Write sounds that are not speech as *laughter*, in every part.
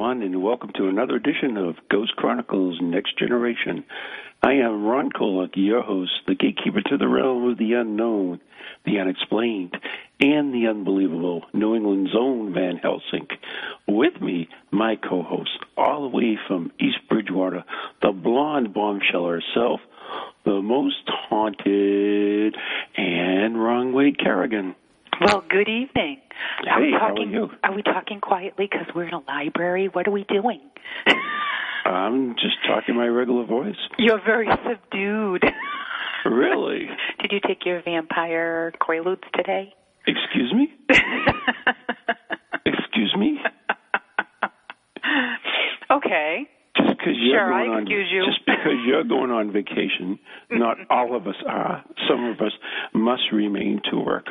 everyone, and welcome to another edition of Ghost Chronicles Next Generation. I am Ron Kolek, your host, the gatekeeper to the realm of the unknown, the unexplained, and the unbelievable, New England's own Van Helsing. With me, my co-host, all the way from East Bridgewater, the blonde bombshell herself, the most haunted, and Ron Wade Kerrigan. Well, good evening. Are Hey, we how are talking, you? Are we talking quietly because we're in a library? What are we doing? *laughs* I'm just talking my regular voice. You're very subdued. *laughs* Really? Did you take your vampire quaaludes today? Excuse me? *laughs* Excuse me? okay. Just because you're Sure, I going on, you. just because you're going on vacation, not all of us are. Some of us must remain to work.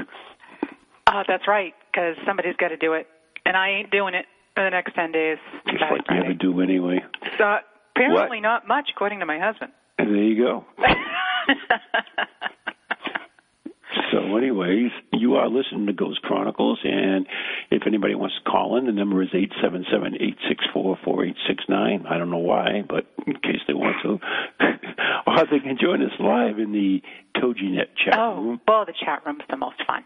Uh, that's right, because somebody's got to do it, and I ain't doing it for the next ten days. Just like you ever do anyway. Uh, apparently not much, according to my husband. And there you go. *laughs* So, anyways, you are listening to Ghost Chronicles, and if anybody wants to call in, the number is eight seven seven eight six four four eight six nine. I don't know why, but in case they want to, *laughs* or they can join us live in the TogiNet chat oh, room. well, the chat room's the most fun.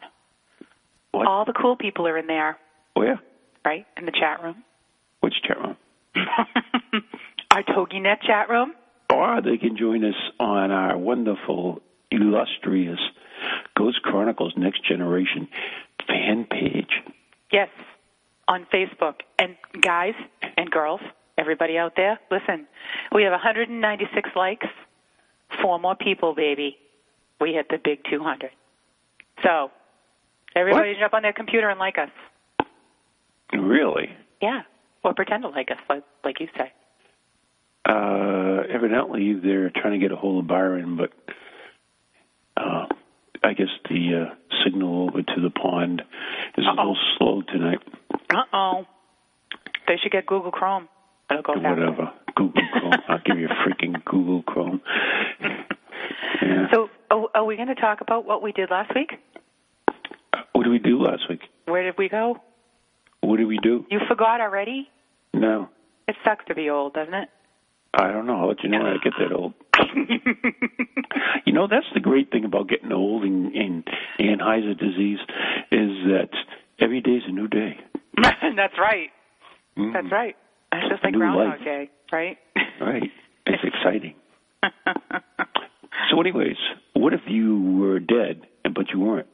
What? All the cool people are in there, oh, Where? right? In the chat room. Which chat room? *laughs* Our TogiNet chat room. or they can join us on our wonderful, illustrious Ghost Chronicles Next Generation fan page. Yes, on Facebook. And guys and girls, everybody out there, listen. We have 196 likes. Four more people, baby. We hit the big 200. So, everybody What? jump on their computer and like us. Really? Yeah, or pretend to like us, like, like you say. Uh, evidently, they're trying to get a hold of Byron, but uh, I guess the uh, signal over to the pond is a Uh-oh. little slow tonight. Uh oh. They should get Google Chrome. It'll go faster. Whatever. Google Chrome. I'll give you a freaking Google Chrome. *laughs* Yeah. So, oh, are we going to talk about what we did last week? What did we do last week? Where did we go? What did we do? You forgot already? No. It sucks to be old, doesn't it? I don't know. I'll let you know when I get that old. *laughs* You know, that's the great thing about getting old and, and Alzheimer's disease is that every day's a new day. *laughs* That's right. Mhm. That's right. It's just like Groundhog life. Day, right? Right. It's exciting. *laughs* So, anyways, what if you were dead, but you weren't?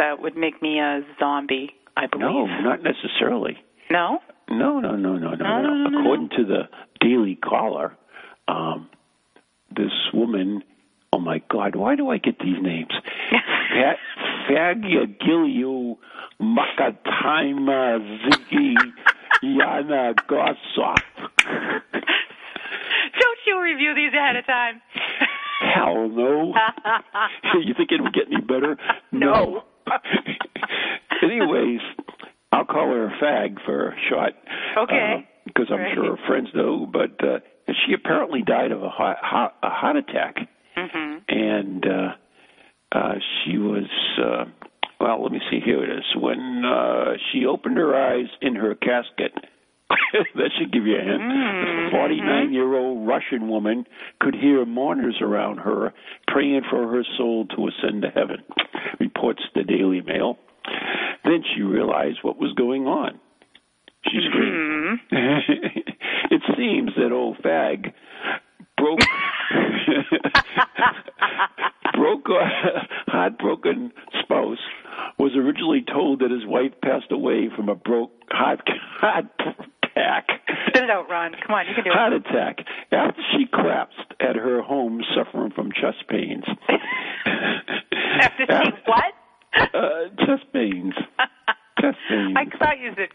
That would make me a zombie, I believe. No, not necessarily. No? No, no, no, no, no, No, no, no, no, According to the Daily Caller, um, this woman, oh my God, why do I get these names? *laughs* Fa- Fagagilio Makatima Ziggy Yana Gossoff. *laughs* Don't you review these ahead of time? Hell no. *laughs* you think it would get any better? No. *laughs* Anyways, I'll call her a fag for short. Okay. Because I'm Right. sure her friends know, but uh, she apparently died of a heart, heart, a heart attack. hmm And uh, uh, she was, uh, well, let me see, here it is. When uh, she opened her eyes in her casket, *laughs* that should give you a hint. Mm-hmm. The 49 year old Russian woman could hear mourners around her praying for her soul to ascend to heaven, reports the Daily Mail. Then she realized what was going on. She screamed. *laughs* it seems that old fag broke *laughs* broke a heartbroken spouse was originally told that his wife passed away from a broke heart heart attack. Spit it out, Ron. Come on, you can do Heart it. attack after she collapsed at her home suffering from chest pains. *laughs* After she what? Uh, chest pains. *laughs* Chest pains. I thought you said.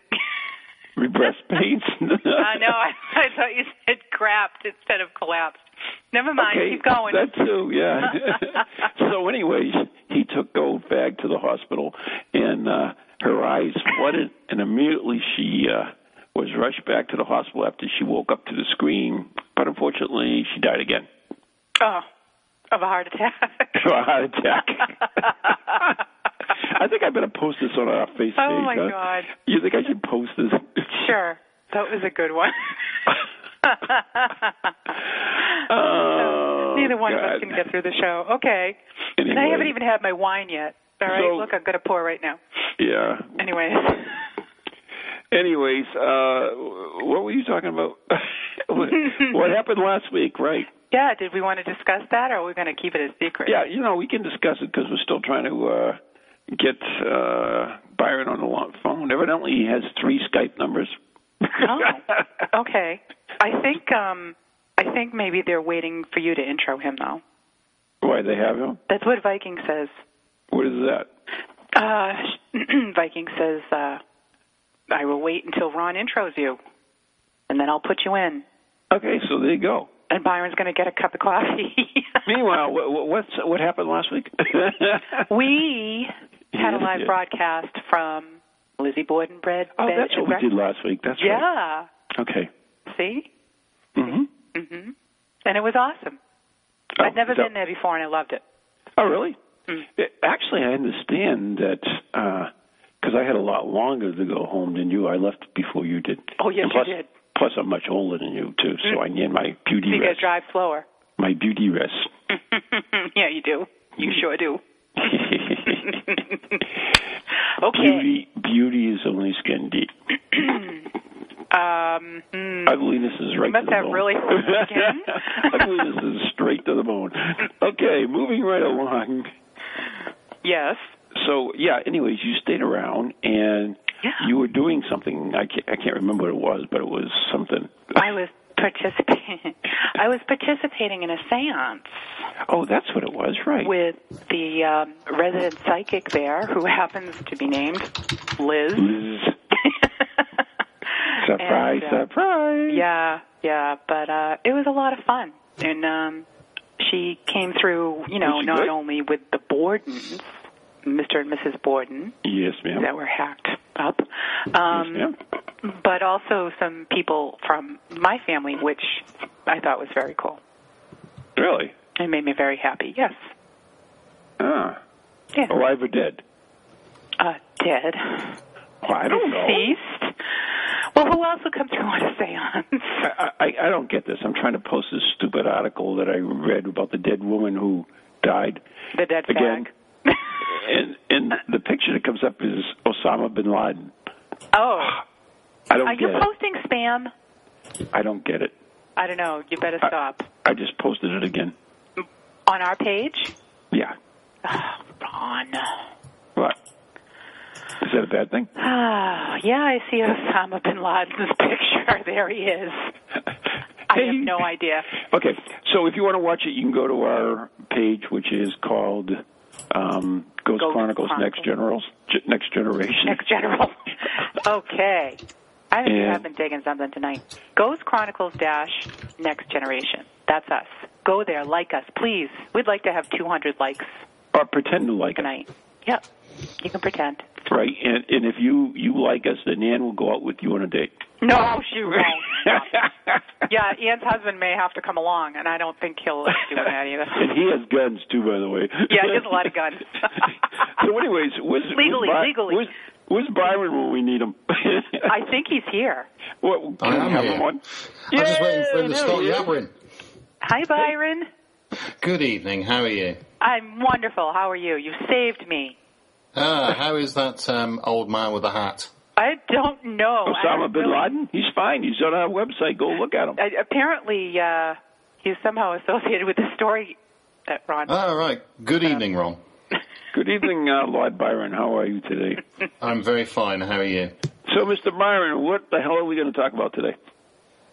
*laughs* Breast pains. I know. I, I thought you said crapped instead of collapsed. Never mind. Okay, Keep going. That too, yeah. so, anyways, he took old fag to the hospital, and uh, her eyes flooded, and immediately she uh, rushed back to the hospital after she woke up to the scream. But unfortunately, she died again oh, of a heart attack. *laughs* of a heart attack. *laughs* I think I better post this on our Facebook. Oh, my huh? God. You think I should post this? *laughs* sure, that was a good one. Oh, Neither one of us can get through the show. Okay. And I haven't even had my wine yet. All right, So- look, I'm going to pour right now. Yeah. Anyways, Anyways, uh, what were you talking about? *laughs* what, *laughs* happened last week, right? yeah, did we want to discuss that, or are we going to keep it a secret? Yeah, you know, we can discuss it because we're still trying to uh, get uh, Byron on the phone. Evidently, he has three Skype numbers. Oh, *laughs* okay. I think um I think maybe they're waiting for you to intro him though. Why they have him? That's what Viking says. What is that? Uh *clears throat* Viking says uh I will wait until Ron intros you and then I'll put you in. Okay, so there you go. And Byron's going to get a cup of coffee. *laughs* Meanwhile, what, what's what happened last week? *laughs* we had a live yeah. broadcast from Lizzie Borden Bread. oh, Bed that's what we did last week. That's right. Yeah. Okay. See? hmm Mhm. And it was awesome. Oh, I'd never that- been there before and I loved it. Oh, really? Mm. Yeah, Actually, I understand that because I had a lot longer to go home than you. I left before you did. Oh, yes, And you plus, did. Plus, I'm much older than you too, so I need my beauty rest. You rest. drive slower. My beauty rest. *laughs* yeah, you do. You sure do. *laughs* okay. Beauty, beauty is only skin deep. *clears throat* Um, hmm. Ugliness is right must to the have bone. really thick *laughs* skin. Ugliness is straight to the bone. Okay, moving right along. yes. So yeah. Anyways, you stayed around and Yeah. you were doing something. I can't, I can't remember what it was, but it was something. *laughs* I was participating. *laughs* I was participating in a séance Oh, that's what it was, right? with the um, resident psychic there, who happens to be named Liz. Liz. *laughs* Surprise, And, uh, surprise. Yeah, yeah, but uh it was a lot of fun. And um she came through, you know, not good? only with the Bordens, Mr. and Mrs. Borden, Yes, ma'am. that were hacked up, um, yes, ma'am. but also some people from my family, which I thought was very cool. Really? It made me very happy. Yes. Ah. Yeah. Alive or dead? Uh, dead. Oh, I don't know. Deceased. Well, who else would come through *laughs* on a seance? I, I, I don't get this. I'm trying to post this stupid article that I read about the dead woman who died. The dead Again. fag. *laughs* And and the picture that comes up is Osama bin Laden. oh. *sighs* I don't Are you it. posting spam? I don't get it. I don't know. You better stop. I just posted it again. On our page? Yeah. Oh, *sighs* Ron. What? Is that a bad thing? Ah, *sighs* yeah, I see Osama bin Laden's *laughs* picture. There he is. *laughs* I have no idea. Okay, so if you want to watch it, you can go to our page, which is called um, Ghost, Ghost Chronicles, Next Chronicles. Generals, G- Next Generation. Next General. *laughs* Okay. I think have been digging something tonight. Ghost Chronicles Dash Next Generation. That's us. Go there, like us, please. We'd like to have 200 likes Or pretend to like tonight. Yep. You can pretend. right? And and if you you like us, then Ann will go out with you on a date. No, she won't. *laughs* yeah, Ann's husband may have to come along, and I don't think he'll do *laughs* that either. and he has guns too, by the way. Yeah, he has a lot of guns. *laughs* so, anyways, where's, Legally, where's, legally. Where's, Where's Byron when we need him? I think he's here. Well, can I we am have here. him on? I'm just waiting for him to Yeah, start there yabbering. Hi, Byron. Good evening. How are you? I'm wonderful. How are you? You saved me. Ah, how is that um, old man with the hat? I don't know. Osama don't bin really- Laden? He's fine. He's on our website. Go look at him. I, apparently, uh, he's somehow associated with the story that Ron. Ah, right. Good evening, Ron. Good evening, uh, Lord Byron. How are you today? I'm very fine. How are you? So, Mr. Byron, what the hell are we going to talk about today?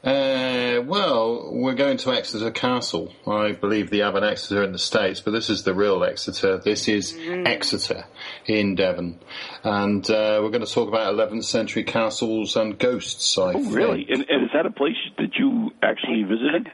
Uh, well, we're going to Exeter Castle. I believe they have an Exeter in the States, but this is the real Exeter. This is Exeter in Devon. And uh, we're going to talk about 11th century castles and ghosts, I Oh, think. really? And, and is that a place that you actually visited?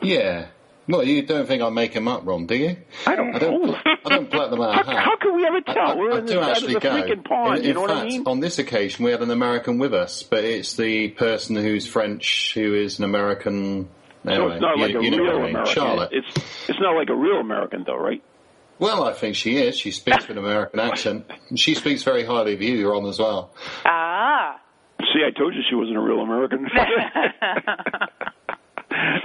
Yeah. Well, you don't think I make them up, Ron, do you? I don't I don't, know. I don't pluck them out of How, hat. how can we ever tell? I, We're I in the do side actually of the go. freaking pond. In, you in know what fact, I mean? on this occasion, we had an American with us, but it's the person who's French who is an American. so Anyway, it's not you, like a you know real what I mean. American. Charlotte. It's it's not like a real American, though, right? Well, I think she is. She speaks with an American accent. And she speaks very highly of you, Ron, as well. Ah. See, I told you she wasn't a real American. *laughs* *laughs*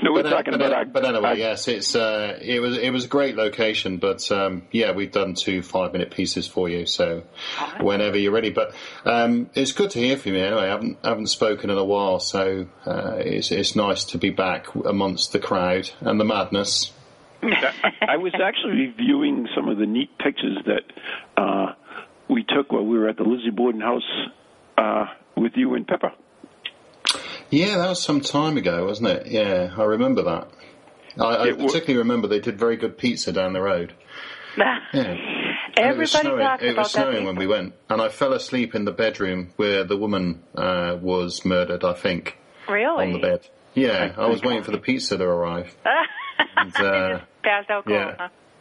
no, we're But, uh, talking but, about. our- but anyway, our- yes, it's uh, it was it was a great location, but um, yeah, we've done two five minute pieces for you, so whenever you're ready. But um, it's good to hear from you. Anyway, I haven't haven't spoken in a while, so uh, it's it's nice to be back amongst the crowd and the madness. I was actually reviewing some of the neat pictures that uh, we took while we were at the Lizzie Borden house uh, with you and Pepper. Yeah, that was some time ago, wasn't it? Yeah, I remember that. I, I It wa- particularly remember they did very good pizza down the road. *laughs* Yeah. And it was snowing, it was that. snowing when we went, and I fell asleep in the bedroom where the woman uh, was murdered. I think really? on the bed. Yeah, I was waiting for the pizza to arrive. *laughs* And, uh, Passed out cold, yeah.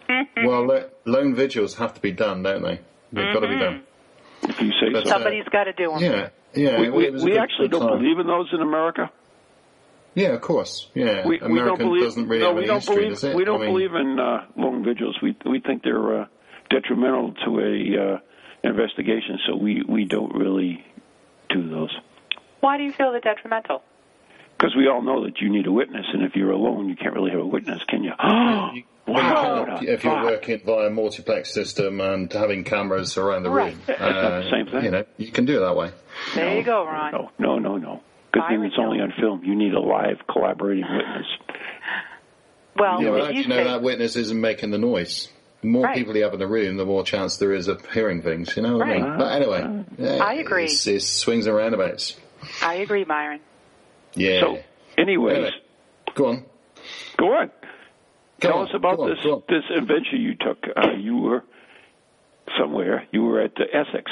huh? *laughs* well, lo- lone vigils have to be done, don't they? They've got to be done. If you say But, so. uh, Somebody's got to do them. Yeah, yeah. we we, it was a we good- actually good don't time. believe in those in America. Yeah, of course. Yeah, We, we American don't believe. doesn't really no, have we don't history, believe. does it? We don't I mean, believe in uh, lone vigils. We we think they're uh, detrimental to a uh, investigation. So we we don't really do those. Why do you feel they're detrimental? Because we all know that you need a witness, and if you're alone, you can't really have a witness, can you? *gasps* You- wow! well, if you're working via a multiplex system and having cameras around the Right. room, That's uh, *laughs* same thing. You know, you can do it that way. There you go, Ron. No, no, no, no. Because then Byron it's only on film. You need a live collaborating witness. Well, Yeah, if well, you you know say, that witness isn't making the noise? The more Right. people you have in the room, the more chance there is of hearing things. You know what I mean? But anyway, yeah, I agree. It's, it's swings and roundabouts. I agree, Byron. Yeah. So, anyways, Anyway, go on. go on. Go Tell on, us about on, this this adventure you took. Uh, you were somewhere. You were at uh, Essex.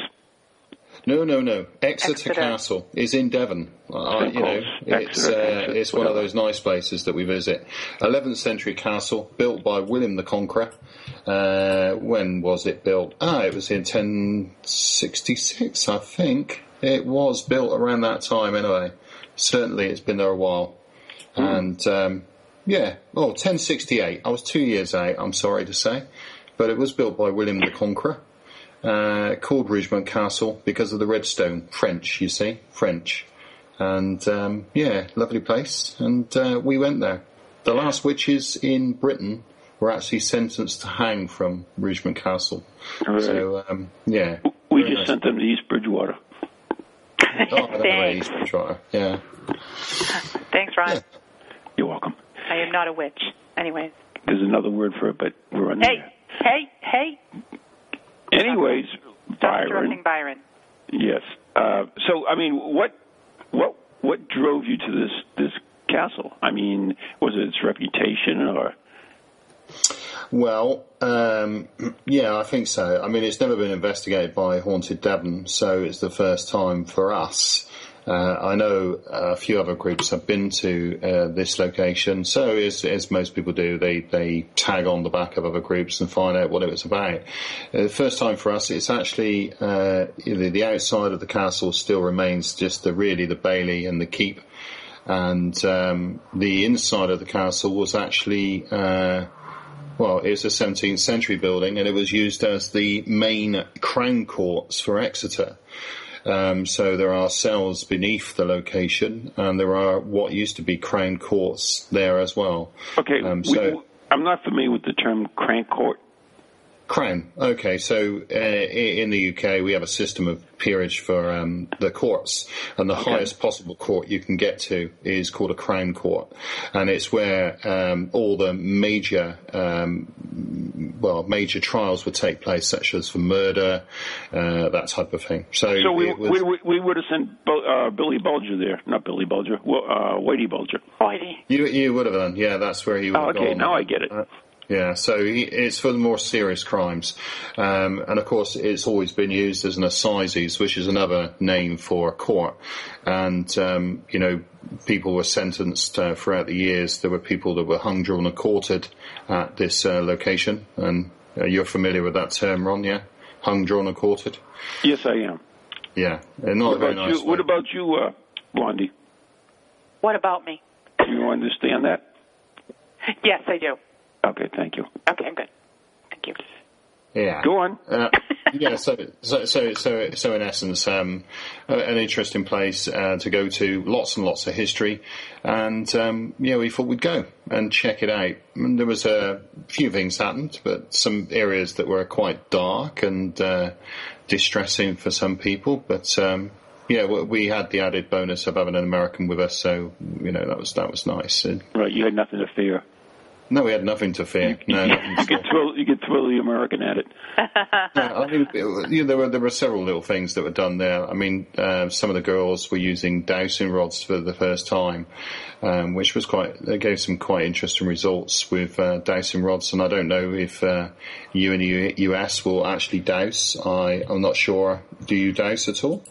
No, no, no. Exeter, Exeter. Castle is in Devon. Uh, you know, it's uh, it's one of those nice places that we visit. 11th century castle built by William the Conqueror. Uh, when was it built? Ah, it was in 1066, I think. It was built around that time, anyway. Certainly, it's been there a while. And um, yeah, oh, 1068. I was two years out. I'm sorry to say, but it was built by William the Conqueror uh, called Rougemont Castle because of the red stone. French, you see, French. And um, yeah, lovely place. And uh, we went there. The last witches in Britain were actually sentenced to hang from Rougemont Castle. Right. So um, yeah, We just nice. sent them to East Bridgewater. Oh, I don't know where Thanks. East Bridgewater. Yeah. Thanks, Ron. Yeah. You're welcome. I am not a witch. Anyway. There's another word for it, but we're on Hey, there. hey, hey. Anyways, Stop interrupting Byron. Byron. Yes. Uh, so, I mean, what what what drove you to this this castle? I mean, was it its reputation or? Well, um, yeah, I think so. I mean, it's never been investigated by Haunted Devon, so it's the first time for us. Uh, I know a few other groups have been to uh, this location, so as, as most people do, they, they tag on the back of other groups and find out what it was about. Uh, the first time for us, it's actually uh, the, the outside of the castle still remains just the really the bailey and the keep, and um, the inside of the castle was actually. Uh, well, it's a 17th century building, and it was used as the main crown courts for Exeter. Um, so there are cells beneath the location, and there are what used to be crown courts there as well. Okay, Um, we- so- I'm not familiar with the term crank court. Crown. Okay, so uh, in the UK we have a system of peerage for um, the courts, and the highest possible court you can get to is called a Crown Court, and it's where um, all the major, um, well, major trials would take place, such as for murder, uh, that type of thing. So, So we, was, we, we, we would have sent Bo- uh, Billy Bulger there, not Billy Bulger, well, uh, Whitey Bulger. Whitey. you you would have done, yeah. That's where he would Oh, have okay, gone. now I get it. Uh, Yeah, so it's for the more serious crimes. Um, and of course, it's always been used as an assizes, which is another name for a court. And, um, you know, people were sentenced uh, throughout the years. There were people that were hung, drawn, and quartered at this uh, location. And uh, you're familiar with that term, Ron, yeah? Hung, drawn, and quartered? Yes, I am. Yeah. Uh, Not What a very about nice you? What about you, uh, Blondie? What about me? Do you understand that? Yes, I do. Okay, thank you. Okay, I'm good. Thank you. Yeah. Go on. Uh, *laughs* yeah, so, so so so so in essence, um, an interesting place uh, to go to. Lots and lots of history, and um, yeah, we thought we'd go and check it out. And there was a few things happened, but some areas that were quite dark and uh, distressing for some people. But um, yeah, we- we had the added bonus of having an American with us, so you know that was that was nice. And, Right, you had nothing to fear. No, we had nothing to fear. No, nothing You could throw, you could throw the American at it. *laughs* Yeah, I mean, it- you know, there were there were several little things that were done there. I mean, uh, some of the girls were using dowsing rods for the first time, um, which was quite. They gave some quite interesting results with uh, dowsing rods, and I don't know if uh, you in the US will actually douse. I I'm not sure. Do you douse at all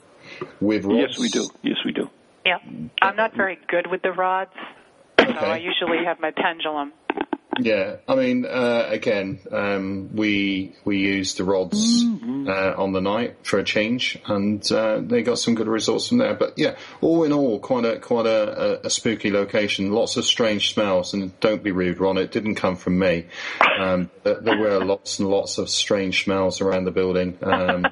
with rods? Yes, we do. Yes, we do. Yeah. I'm not very good with the rods, so I usually have my pendulum. Yeah, I mean, uh, again, um, we we used the rods uh, on the night for a change, and uh, they got some good results from there. But yeah, all in all, quite a quite a, a, a spooky location. Lots of strange smells, and don't be rude, Ron. It didn't come from me. Um, there, there were lots and lots of strange smells around the building. Um,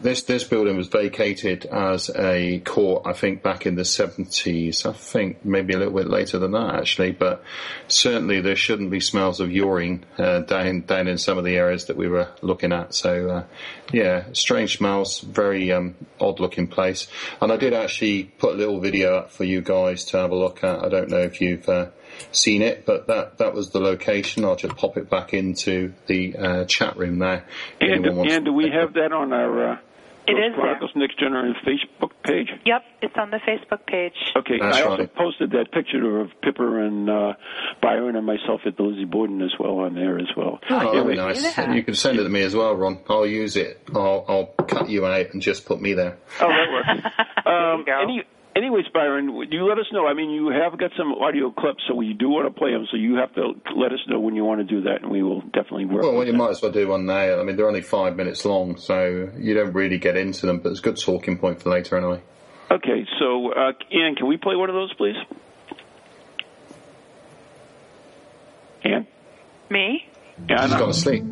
this this building was vacated as a court, I think, back in the seventies. I think maybe a little bit later than that, actually. But certainly there shouldn't be smells of urine uh, down down in some of the areas that we were looking at. So uh, yeah, strange smells, very um, odd looking place. And I did actually put a little video up for you guys to have a look at. I don't know if you've. Uh, Seen it, but that that was the location. I'll just pop it back into the uh, chat room there. And, and do we have that on our uh, It is there. Chronicles Next Generation Facebook page? Yep, it's on the Facebook page. Okay, That's I also right. posted that picture of Pepper and uh, Byron and myself at the Lizzie Borden as well on there as well. Oh, Yeah, that'd be nice. that. You can send it to me as well, Ron. I'll use it. I'll, I'll cut you out and just put me there. Oh, that works. *laughs* um, go. any, anyways, Byron, would you let us know? I mean, you have got some audio clips, so we do want to play them. So you have to let us know when you want to do that, and we will definitely work. Well, with you that. might as well do one now. I mean, they're only five minutes long, so you don't really get into them, but it's a good talking point for later anyway. Okay, so uh, Ann, can we play one of those, please? Ann? Me? Yeah, She's I know. gone to sleep.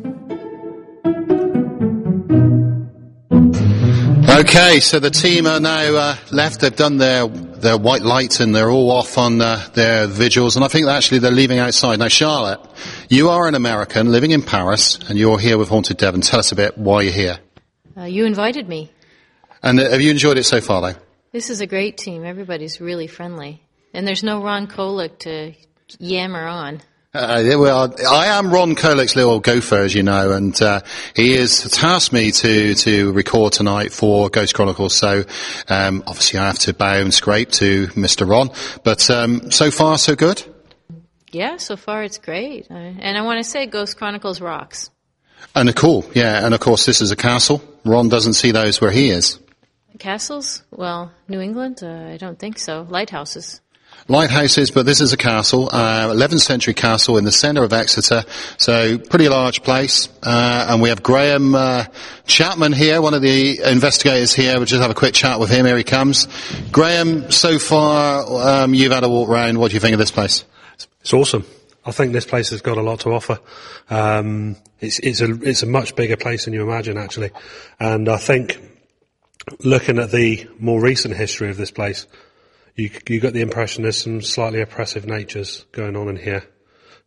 Okay, so the team are now uh, left. They've done their their white light and they're all off on uh, their vigils. And I think actually they're leaving outside. Now, Charlotte, you are an American living in Paris, and you're here with Haunted Devon. Tell us a bit why you're here. Uh, you invited me. And uh, have you enjoyed it so far, though? This is a great team. Everybody's really friendly. And there's no Ron Kolek to yammer on. Uh, well, I am Ron Kolek's little gopher, as you know, and uh, he has tasked me to to record tonight for Ghost Chronicles. So um, obviously, I have to bow and scrape to Mr. Ron. But um, so far, so good. Yeah, so far it's great. Uh, and I want to say Ghost Chronicles rocks. And cool, yeah. And of course, this is a castle. Ron doesn't see those where he is. Castles? Well, New England? Uh, I don't think so. Lighthouses. Lighthouses, but this is a castle, uh, 11th century castle in the centre of Exeter. So pretty large place. Uh, and we have Graham uh, Chapman here, one of the investigators here. We'll just have a quick chat with him. Here he comes. Graham, so far um, you've had a walk round. What do you think of this place? It's awesome. I think this place has got a lot to offer. Um, it's it's a it's a much bigger place than you imagine actually, and I think looking at the more recent history of this place, you you got the impression there's some slightly oppressive natures going on in here.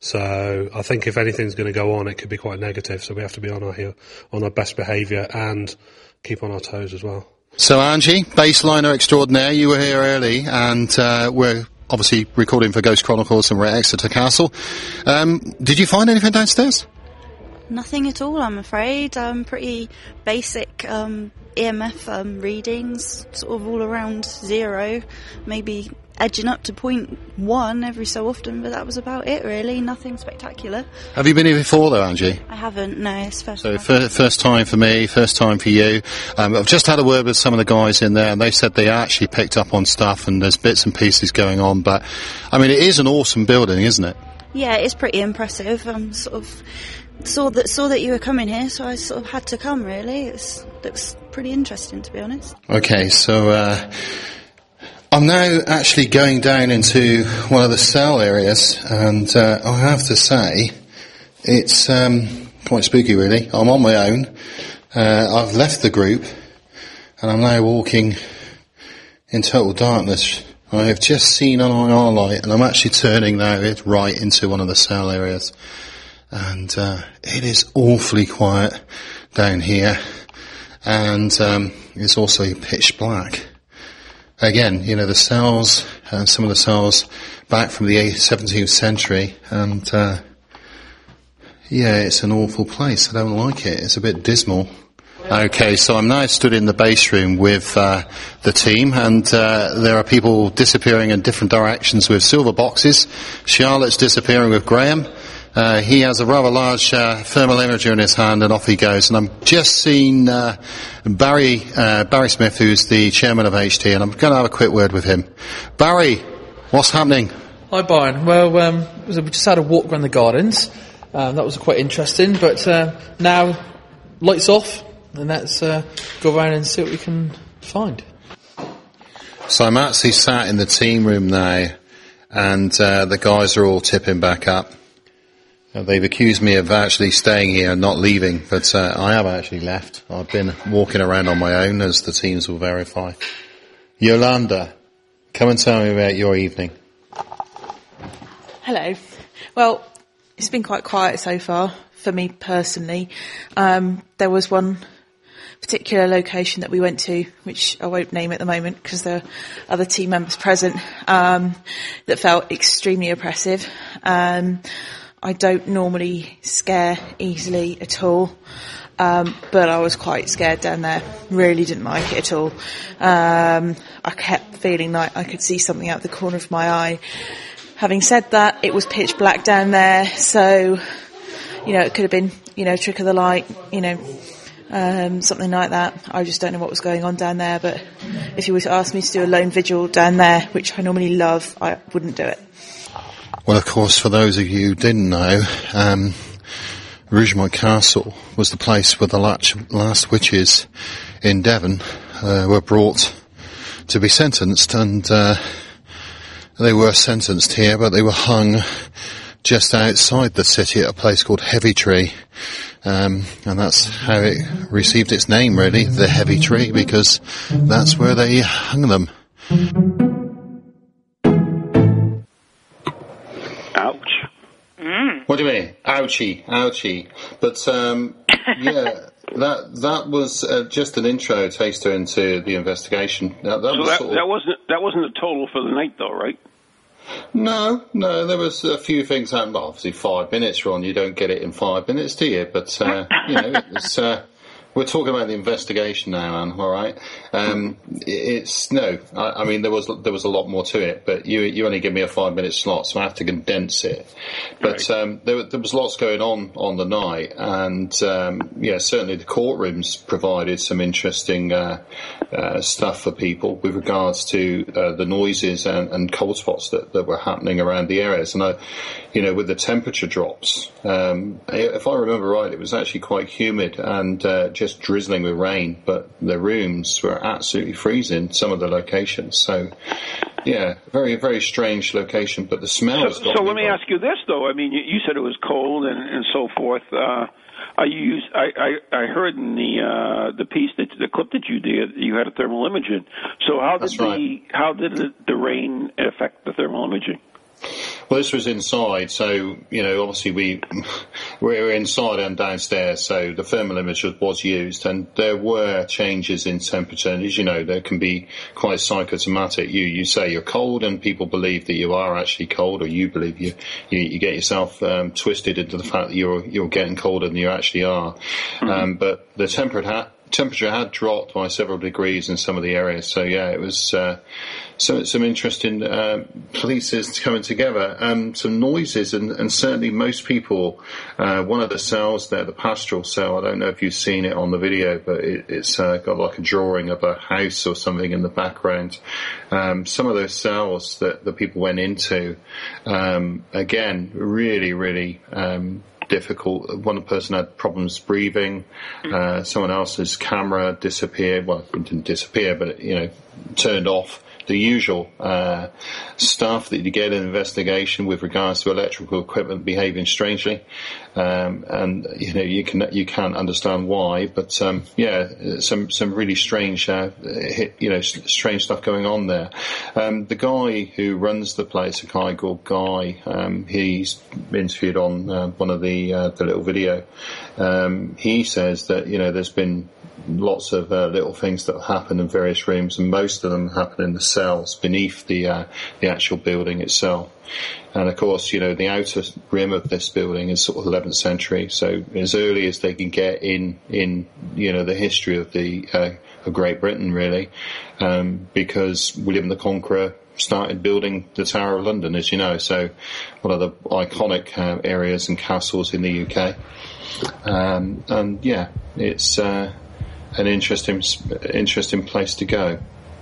So I think if anything's going to go on, it could be quite negative. So we have to be on our heel, on our best behaviour and keep on our toes as well. So Angie, baseliner extraordinaire, you were here early, and uh, we're obviously recording for Ghost Chronicles and we're at Exeter Castle. Um, did you find anything downstairs? Nothing at all, I'm afraid. Um, pretty basic um, EMF um, readings, sort of all around zero, maybe edging up to point one every so often, but that was about it really. Nothing spectacular. Have you been here before though, Angie? I haven't, no, it's first So time. fir- first time for me, first time for you. Um, I've just had a word with some of the guys in there, and they said they actually picked up on stuff, and there's bits and pieces going on. But I mean, it is an awesome building, isn't it? Yeah, it's pretty impressive. Um, sort of saw that saw that you were coming here, so I sort of had to come. Really, it's looks pretty interesting to be honest. Okay, so uh, I'm now actually going down into one of the cell areas, and uh, I have to say, it's um, quite spooky, really. I'm on my own. Uh, I've left the group, and I'm now walking in total darkness. I have just seen an IR light, and I'm actually turning now it right into one of the cell areas, and uh, it is awfully quiet down here, and um, it's also pitch black again, you know, the cells, uh, some of the cells back from the 17th century, and uh, yeah, it's an awful place. I don't like it. It's a bit dismal. Okay, so I'm now stood in the base room with uh, the team, and uh, there are people disappearing in different directions with silver boxes. Charlotte's disappearing with Graham. Uh, he has a rather large uh, thermal imager in his hand, and off he goes. And I'm just seeing uh, Barry uh, Barry Smith, who's the chairman of HT, and I'm going to have a quick word with him. Barry, what's happening? Hi, Brian. Well, um, we just had a walk around the gardens. Um, that was quite interesting. But uh, now, lights off, and let's uh, go around and see what we can find. So I'm actually sat in the team room now, and uh, the guys are all tipping back up. Uh, they've accused me of actually staying here and not leaving, but uh, I have actually left. I've been walking around on my own, as the teams will verify. Yolanda, come and tell me about your evening. Hello. Well, it's been quite quiet so far for me personally. Um, there was one particular location that we went to, which I won't name at the moment because there are other team members present, um, that felt extremely oppressive. Um, I don't normally scare easily at all. Um, but I was quite scared down there. Really didn't like it at all. Um, I kept feeling like I could see something out the corner of my eye. Having said that, it was pitch black down there, so you know it could have been you know trick of the light, you know um, something like that. I just don't know what was going on down there. But if you were to ask me to do a lone vigil down there, which I normally love, I wouldn't do it. Well, of course, for those of you who didn't know, um, Rougemont Castle was the place where the last, witches in Devon uh, were brought to be sentenced, and uh, they were sentenced here, but they were hung just outside the city at a place called Heavitree. Um, and that's how it received its name, really, the Heavy Tree, because that's where they hung them. What do you mean? Ouchie, ouchie. But um, *laughs* yeah, that that was uh, just an intro taster into the investigation. That, that So was that, sort of- that wasn't that wasn't the total for the night, though, right? no, no. There was a few things happened. Well, obviously, five minutes, Ron. You don't get it in five minutes, do you? But uh, you know, it's. Uh, we're talking about the investigation now, Anne. All right. Um, it's no. I, I mean, there was there was a lot more to it, but you you only give me a five minute slot, so I have to condense it. But um, there, there was lots going on on the night, and um, yeah, certainly the courtrooms provided some interesting uh, uh, stuff for people with regards to uh, the noises and, and cold spots that, that were happening around the areas. And I, you know, with the temperature drops, um, if I remember right, it was actually quite humid and uh, just drizzling with rain, but the rooms were absolutely freezing. Some of the locations, so yeah, very very strange location. But the smell. So, so let me ask you this, though. I mean, you, you said it was cold and, and so forth. Uh, I used. I, I I heard in the uh, the piece that the clip that you did, you had a thermal imaging. So how did That's the right. how did the, the rain affect the thermal imaging? Well, this was inside, so you know, obviously we we *laughs* were inside and downstairs, so the thermal imager was used, and there were changes in temperature. And as you know, there can be quite psychosomatic. You you say you're cold, and people believe that you are actually cold, or you believe you you, you get yourself um, twisted into the fact that you're you're getting colder than you actually are. Um, but the temperature had temperature had dropped by several degrees in some of the areas. So yeah, it was uh, so some interesting uh, pieces coming together. Um, some noises, and, and certainly most people. Uh, one of the cells there, the pastoral cell. I don't know if you've seen it on the video, but it, it's uh, got like a drawing of a house or something in the background. Um, some of those cells that the people went into, um, again, really, really. Um, difficult. One person had problems breathing. Uh, someone else's camera disappeared. Well, it didn't disappear, but it, you know, turned off. The usual uh, stuff that you get in investigation with regards to electrical equipment behaving strangely, um, and you know you can you can't understand why. But um, yeah, some some really strange uh, you know strange stuff going on there. Um, the guy who runs the place, a guy called Guy, um, he's interviewed on uh, one of the uh, the little video. Um, he says that you know there's been lots of uh, little things that happen in various rooms, and most of them happen in the cells beneath the uh, the actual building itself. And of course, you know the outer rim of this building is sort of 11th century, so as early as they can get in in you know the history of the uh, of Great Britain, really, um, because William the Conqueror started building the Tower of London, as you know. So one of the iconic uh, areas and castles in the UK. Um, and yeah, it's uh, an interesting interesting place to go.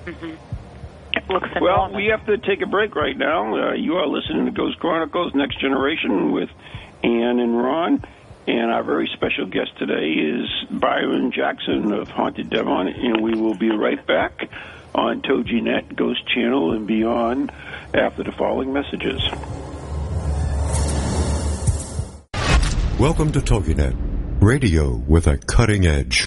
It looks Well, we have to take a break right now. Uh, you are listening to Ghost Chronicles Next Generation with Ann and Ron. And our very special guest today is Byron Jackson of Haunted Devon. And we will be right back on TogiNet, Ghost Channel, and beyond after the following messages. Welcome to TogiNet, radio with a cutting edge.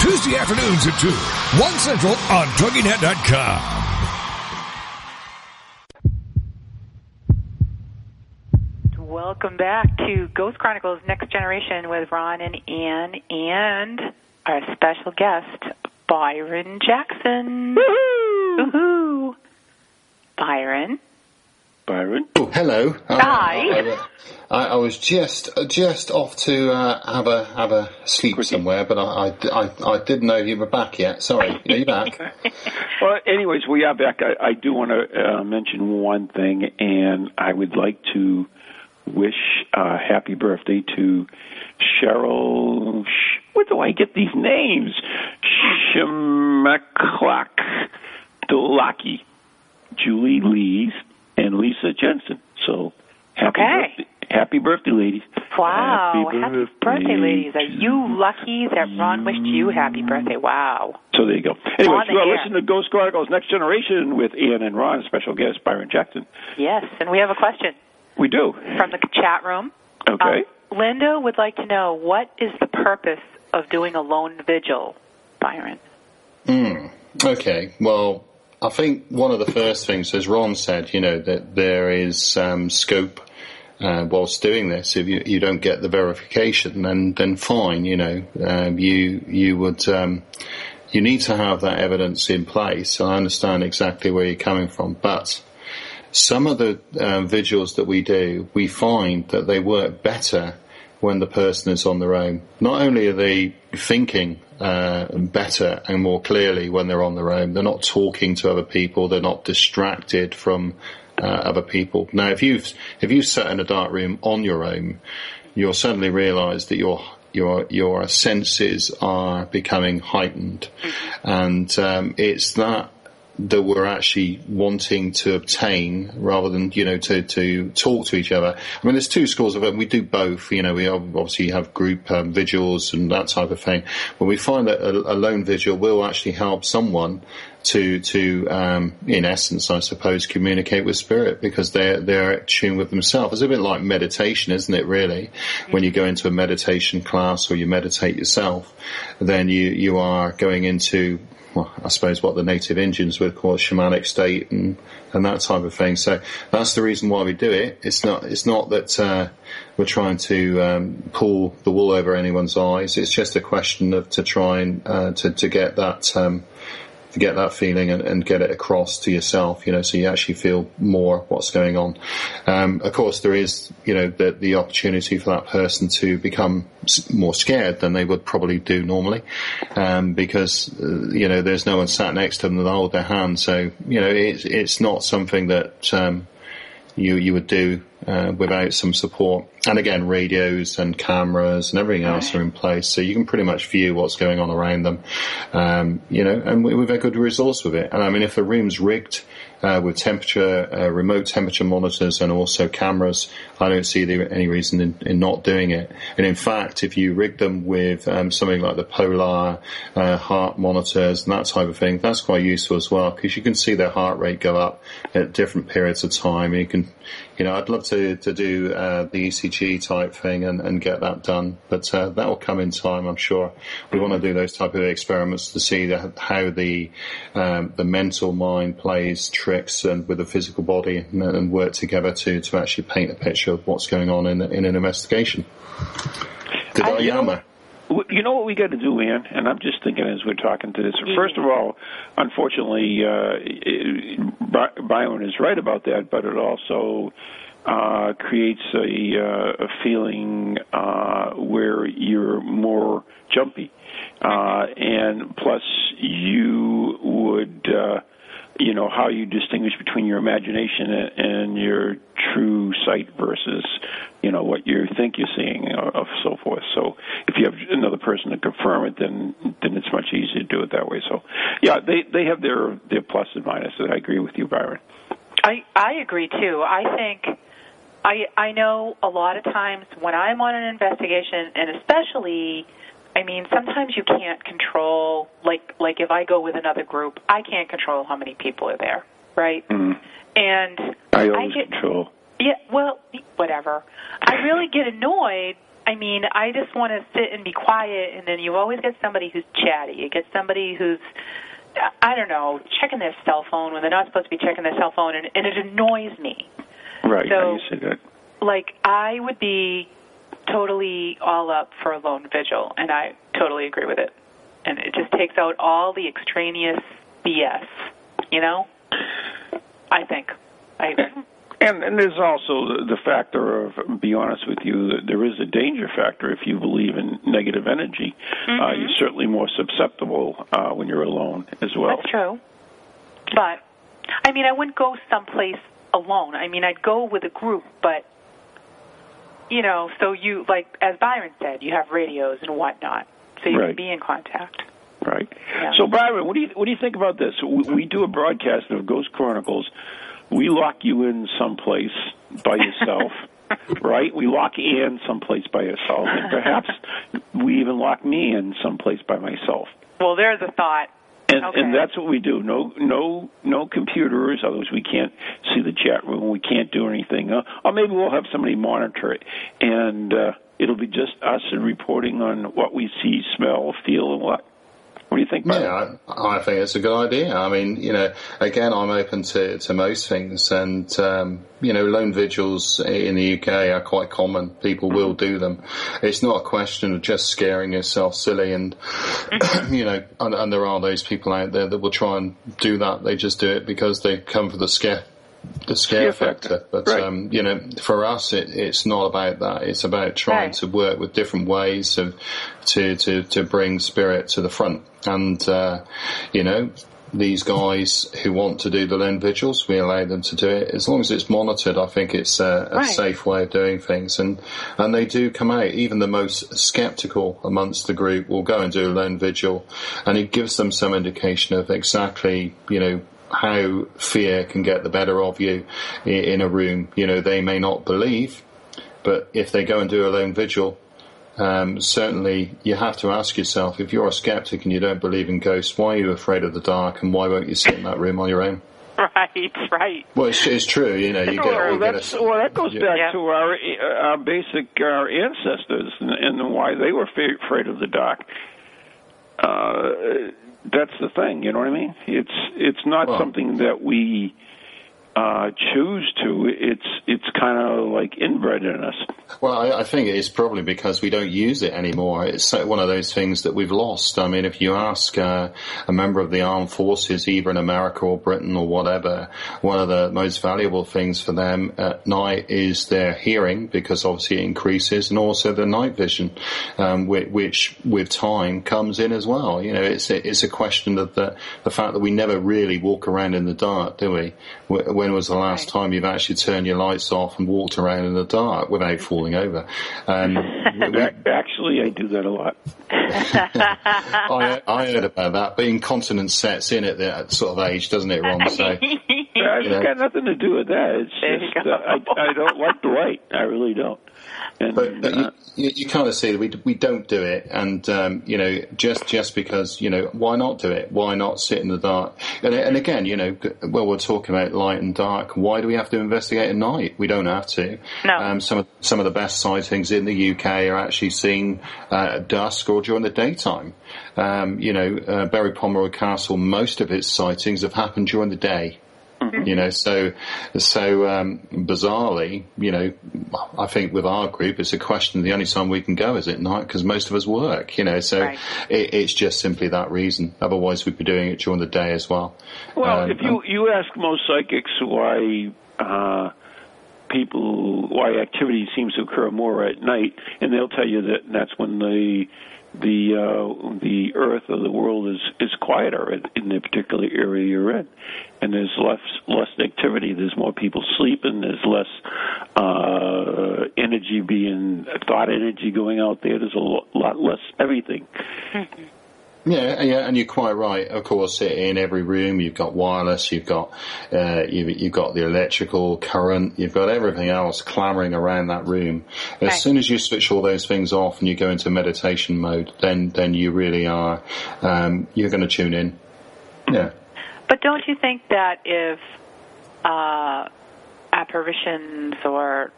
Tuesday afternoons at 2, 1 Central on TogiNet.com. Welcome back to Ghost Chronicles Next Generation with Ron and Ann and our special guest, Byron Jackson. Woohoo! Byron. Byron. Oh, hello. Hi. I, I was just just off to uh, have a have a sleep somewhere, but I, I, I, I didn't know you were back yet. Sorry, *laughs* are you back? Well, anyways, we are back. I, I do want to uh, mention one thing, and I would like to wish uh, happy birthday to Cheryl. Sh- Where do I get these names? Shemaklak Dolaki, Julie Lee's and Lisa Jensen. So happy Okay. birthday, happy birthday, ladies! Wow, Happy happy birthday, ladies. Are you lucky that Ron wished you happy birthday? Wow. So there you go. Anyway, On the you are listening to Ghost Chronicles Next Generation with Ann and Ron, special guest Byron Jackson. Yes, and we have a question We do. from the chat room. Okay. Um, Linda would like to know what is the purpose of doing a lone vigil, Byron? Hmm. Okay. Well, I think one of the first things, as Ron said, you know, that there is um, scope uh, whilst doing this. If you, you don't get the verification, then then fine. You know, um, you you would. Um, you need to have that evidence in place. I understand exactly where you're coming from, but some of the um, vigils that we do, we find that they work better when the person is on their own. Not only are they thinking uh, better and more clearly when they're on their own, they're not talking to other people, they're not distracted from uh, other people. Now, if you've if you sat in a dark room on your own, you'll suddenly realise that your your your senses are becoming heightened, and um, it's that that we're actually wanting to obtain rather than you know to to talk to each other. I mean, there's two schools of it. We do both. You know, we obviously have group um, vigils and that type of thing. But we find that a, a lone vigil will actually help someone to to um, in essence, I suppose, communicate with spirit because they're they're in tune with themselves. It's a bit like meditation, isn't it? Really, when you go into a meditation class or you meditate yourself, then you you are going into well, I suppose what the native Indians would call a shamanic state and, and that type of thing. So that's the reason why we do it. It's not, it's not that, uh, we're trying to, um, pull the wool over anyone's eyes. It's just a question of to try and, uh, to, to get that, um, to get that feeling and, and get it across to yourself, you know, so you actually feel more what's going on. Um, of course, there is, you know, the, the opportunity for that person to become more scared than they would probably do normally, um, because, uh, you know, there's no one sat next to them that hold their hand. So, you know, it's, it's not something that, um, you you would do uh, without some support. And again, radios and cameras and everything else are in place, so you can pretty much view what's going on around them. Um, you know, and we, we've had good results with it. And I mean, if the room's rigged uh, with temperature, uh, remote temperature monitors, and also cameras, I don't see the, any reason in, in not doing it. And in fact, if you rig them with um, something like the Polar uh, heart monitors and that type of thing, that's quite useful as well because you can see their heart rate go up at different periods of time. You can, you know, I'd love to to do uh, the ECG type thing and, and get that done, but uh, that will come in time, I'm sure. We want to do those type of experiments to see the, how the um, the mental mind plays tricks and with the physical body and, and work together to to actually paint a picture of what's going on in in an investigation. Did I, I- yammer? You know what we got to do, Ann? And I'm just thinking as we're talking to this. First of all, unfortunately, uh, Byron is right about that, but it also uh, creates a, uh, a feeling uh, where you're more jumpy, uh, and plus you would. Uh, you know how you distinguish between your imagination and, your true sight versus you know what you think you're seeing uh, or, or so forth. So if you have another person to confirm it, then then it's much easier to do it that way. So yeah, they they have their their plus and minuses. I agree with you, Byron. I I agree too. I think I I know a lot of times when I'm on an investigation, and especially, I mean, sometimes you can't control. Like like if I go with another group, I can't control how many people are there, right? Mm. And I always get control. yeah, well, whatever. I really get annoyed. I mean, I just want to sit and be quiet, and then you always get somebody who's chatty. You get somebody who's, I don't know, checking their cell phone when they're not supposed to be checking their cell phone, and, and it annoys me. Right. So- how you say that. Like, I would be totally all up for a lone vigil, and I totally agree with it. And it just takes out all the extraneous BS, you know? I think. I And and there's also the, the factor of, be honest with you, that there is a danger factor if you believe in negative energy. Uh, you're certainly more susceptible uh, when you're alone as well. That's true. But I mean, I wouldn't go someplace alone. I mean, I'd go with a group, but you know, so you like as Byron said, you have radios and whatnot, so you Right. can be in contact. Right. Yeah. So, Byron, what do you what do you think about this? We, we do a broadcast of Ghost Chronicles we lock you in someplace by yourself, *laughs* right? We lock Ann someplace by herself, and perhaps we even lock me in someplace by myself. Well, there's a thought. And, Okay. and that's what we do. No, no, no computers. Otherwise, we can't see the chat room. We can't do anything. Uh, or maybe we'll have somebody monitor it, and uh, it'll be just us and reporting on what we see, smell, feel, and what. What do you think? Yeah, I, I think it's a good idea. I mean, you know, again, I'm open to, to most things, and um, you know, lone vigils in the UK are quite common. People will do them. It's not a question of just scaring yourself silly, and *clears throat* you know, and, and there are those people out there that will try and do that. They just do it because they come for the scare. The scare factor, factor, but right. um, you know, for us, it, it's not about that. It's about trying Right. to work with different ways of to to to bring spirit to the front. And uh, you know, these guys who want to do the lone vigils, we allow them to do it as long as it's monitored. I think it's a, a Right. safe way of doing things, and and they do come out. Even the most sceptical amongst the group will go and do a lone vigil, and it gives them some indication of exactly you know how fear can get the better of you in a room. You know, they may not believe, but if they go and do a lone vigil, um, certainly you have to ask yourself if you're a skeptic and you don't believe in ghosts, why are you afraid of the dark and why won't you sit in that room on your own? *laughs* Right, right. Well, it's, it's true, you know, you get, Well, you get that's, a, well, that goes Yeah. back to our uh, our basic our ancestors and, and why they were afraid of the dark. Uh, that's the thing, you know what I mean? It's it's not Well- something that we uh, choose to. It's it's kind of like inbred in us. Well, I, I think it's probably because we don't use it anymore. It's one of those things that we've lost. I mean, if you ask uh, a member of the armed forces, either in America or Britain or whatever, one of the most valuable things for them at night is their hearing, because obviously it increases, and also their night vision, um, which, which with time comes in as well. You know, it's it's a question of the the fact that we never really walk around in the dark, do we? Wh- When was the last time you've actually turned your lights off and walked around in the dark without falling over? Um, *laughs* we- Actually, I do that a lot. *laughs* I, I heard about that, but incontinence sets in at that sort of age, doesn't it, Ron? So, *laughs* It's Yeah. got nothing to do with that. It's There just uh, I, I don't like the light. I really don't. And but, but uh, you, you, kind of see that we we don't do it, and um, you know, just just because you know, why not do it? Why not sit in the dark? And, and again, you know, well, we're talking about light and dark. Why do we have to investigate at night? We don't have to. No. Um, some of some of the best sightings in the UK are actually seen uh, at dusk or during the daytime. Um, you know, uh, Berry Pomeroy Castle, most of its sightings have happened during the day. You know, so so um, bizarrely, you know, I think with our group, it's a question. The only time we can go is at night because most of us work. You know, so Right. it, it's just simply that reason. Otherwise, we'd be doing it during the day as well. Well, Um, if you you ask most psychics why uh, people why activity seems to occur more at night, and they'll tell you that that's when the the uh, the earth or the world is is quieter in, in the particular area you're in, and there's less less activity. There's more people sleeping. There's less uh, energy being thought energy going out there. There's a lo- lot less everything. Yeah, yeah, and you're quite right. Of course, in every room you've got wireless, you've got uh, you've, you've got the electrical current, you've got everything else clamoring around that room. As Right. soon as you switch all those things off and you go into meditation mode, then then you really are um, you're going to tune in. Yeah. But don't you think that if uh, apparitions or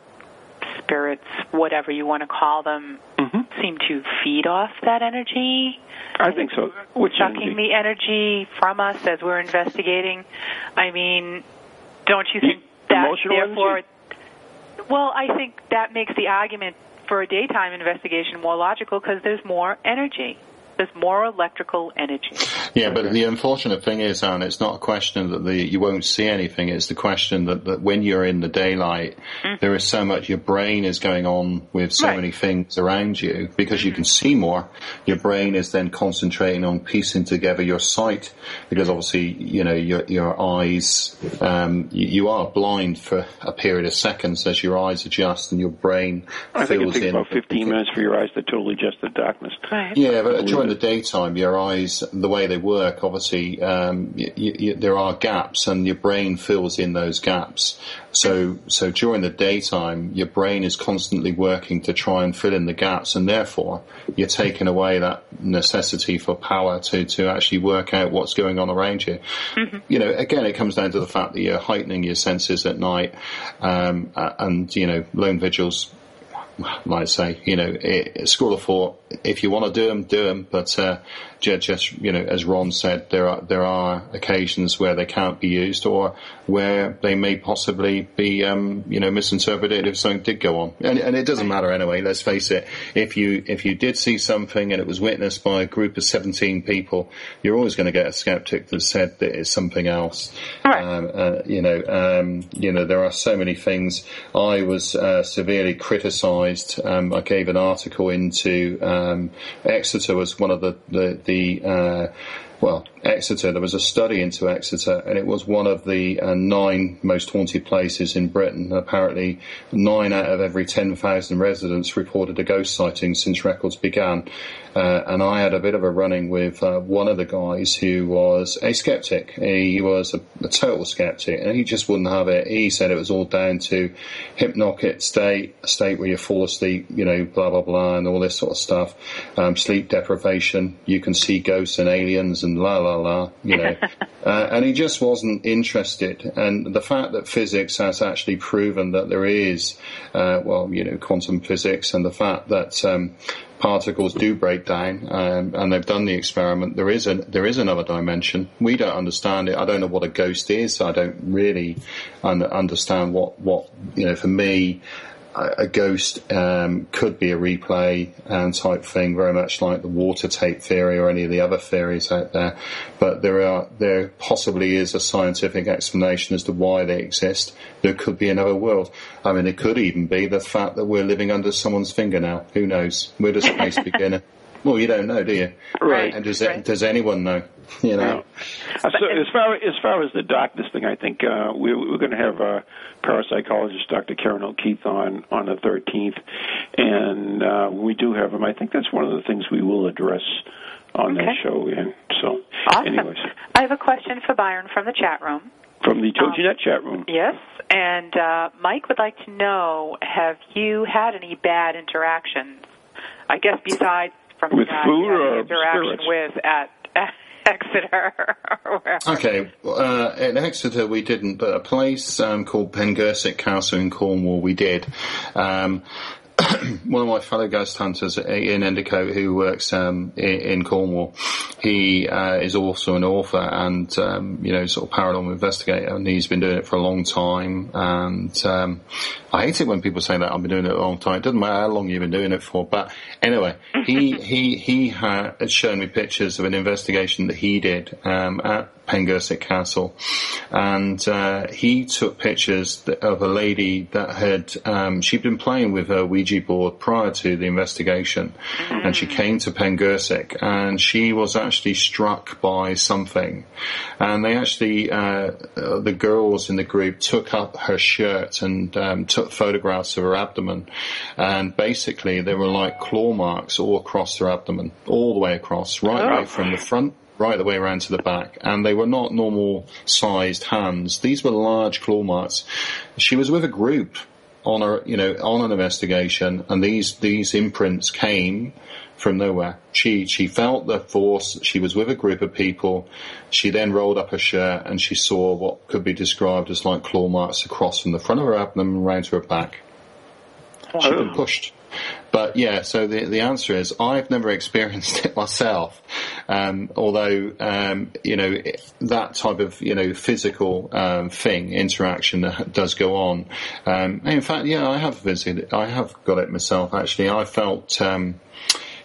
spirits, whatever you want to call them, mm-hmm. seem to feed off that energy? I think so. Which sucking energy? the energy from us as we're investigating. I mean, don't you think that therefore? energy? Well, I think that makes the argument for a daytime investigation more logical because there's more energy. There's more electrical energy. Yeah, but the unfortunate thing is, Ann, it's not a question that the, you won't see anything. It's the question that, that when you're in the daylight, there is so much, your brain is going on with so Right. many things around you because you can see more. Your brain is then concentrating on piecing together your sight because obviously, you know, your, your eyes, um, you, you are blind for a period of seconds as your eyes adjust and your brain I think it fills takes in. about 15 minutes for your eyes to totally adjust to darkness. Right. Yeah, but during the daytime, your eyes, the way they work, obviously, um, y y there are gaps, and your brain fills in those gaps. So, so during the daytime, your brain is constantly working to try and fill in the gaps, and therefore, you're taking away that necessity for power to to actually work out what's going on around you. You know, again, it comes down to the fact that you're heightening your senses at night, um, and you know, lone vigils I say, you know, it, school of thought. If you want to do them, do them. But uh, ju- just you know, as Ron said, there are there are occasions where they can't be used, or where they may possibly be, um, you know, misinterpreted if something did go on. And, and it doesn't matter anyway. Let's face it. If you if you did see something and it was witnessed by a group of seventeen people, you're always going to get a skeptic that said that it's something else. Um, uh, you know, um, you know, there are so many things. I was uh, severely criticised. Um, I gave an article into um, Exeter was one of the the, the uh, well, Exeter. There was a study into Exeter, and it was one of the uh, nine most haunted places in Britain. Apparently, nine out of every ten thousand residents reported a ghost sighting since records began. Uh, and I had a bit of a running with uh, one of the guys who was a skeptic. He was a, a total skeptic, and he just wouldn't have it. He said it was all down to hypnotic state, a state where you fall asleep, you know, blah blah blah, and all this sort of stuff. Um, sleep deprivation. You can see ghosts and aliens and la la la, you know. *laughs* uh, and he just wasn't interested. And the fact that physics has actually proven that there is, uh, well, you know, quantum physics, and the fact that um, particles do break down, um, and they've done the experiment. There is a there is another dimension. We don't understand it. I don't know what a ghost is. I don't really un- understand what what you know. For me, a ghost um, could be a replay and type thing, very much like the water tape theory or any of the other theories out there. But there are there possibly is a scientific explanation as to why they exist. There could be another world. I mean, it could even be the fact that we're living under someone's fingernail. Who knows? We're the space beginner. Well, you don't know, do you? Right. And does does anyone know? You know. Uh, so as far as far as the darkness thing, I think uh, we, we're going to have uh, parapsychologist Dr. Ciaran O'Keeffe on on the 13th, and uh, when we do have him, I think that's one of the things we will address on that show. And so, Awesome. anyways, I have a question for Byron from the chat room. from the Toginet chat room. Yes, and uh, Mike would like to know: Have you had any bad interactions? I guess besides from With the food or interaction spirits? with at, at *laughs* Exeter. Okay, uh, in Exeter we didn't, but a place um, called Pengersick Castle in Cornwall we did. Um, *clears throat* one of my fellow ghost hunters, Ian Endicott, who works um, in, in Cornwall, he uh, is also an author and um, you know sort of paranormal investigator, and he's been doing it for a long time. And um, I hate it when people say that I've been doing it a long time. It doesn't matter how long you've been doing it for, but anyway, he *laughs* he he had shown me pictures of an investigation that he did um, at Pengersick Castle, and uh, he took pictures of a lady that had um, she'd been playing with her Ouija board prior to the investigation, and she came to Pengersick, and she was actually struck by something, and they actually uh, uh, the girls in the group took up her shirt and um, took photographs of her abdomen, and basically there were like claw marks all across her abdomen, all the way across, right Oh. away from the front right the way around to the back, and they were not normal sized hands. These were large claw marks. She was with a group on a you know on an investigation, and these these imprints came from nowhere. She she felt the force. She was with a group of people. She then rolled up her shirt and she saw what could be described as like claw marks across from the front of her abdomen around to her back. She'd been pushed. But yeah, so the the answer is I've never experienced *laughs* it myself. Um, although um, you know that type of you know physical um, thing interaction does go on. Um, in fact, yeah, I have visited. I have got it myself. Actually, I felt.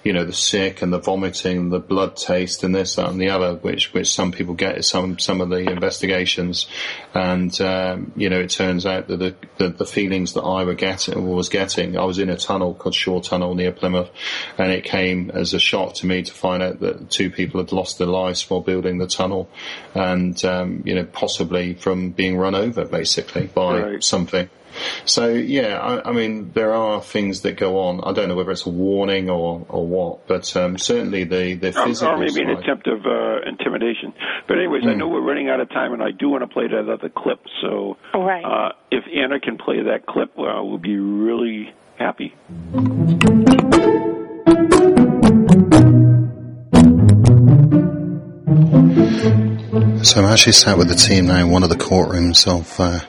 You know, the sick and the vomiting, the blood taste, and this, that, and the other, which which some people get at some some of the investigations, and um, you know, it turns out that the, the the feelings that I were getting was getting, I was in a tunnel called Shaugh Tunnel near Plymouth, and it came as a shock to me to find out that two people had lost their lives while building the tunnel, and um, you know, possibly from being run over basically by Right. something. So yeah, I, I mean there are things that go on. I don't know whether it's a warning or, or what, but um, certainly the the Or, physical or maybe an side. attempt of uh, intimidation. But anyways, I Hmm. know we're running out of time, and I do want to play that other clip. So Right. uh, if Anna can play that clip, well, we'll be really happy. So I'm actually sat with the team now in one of the courtrooms of uh,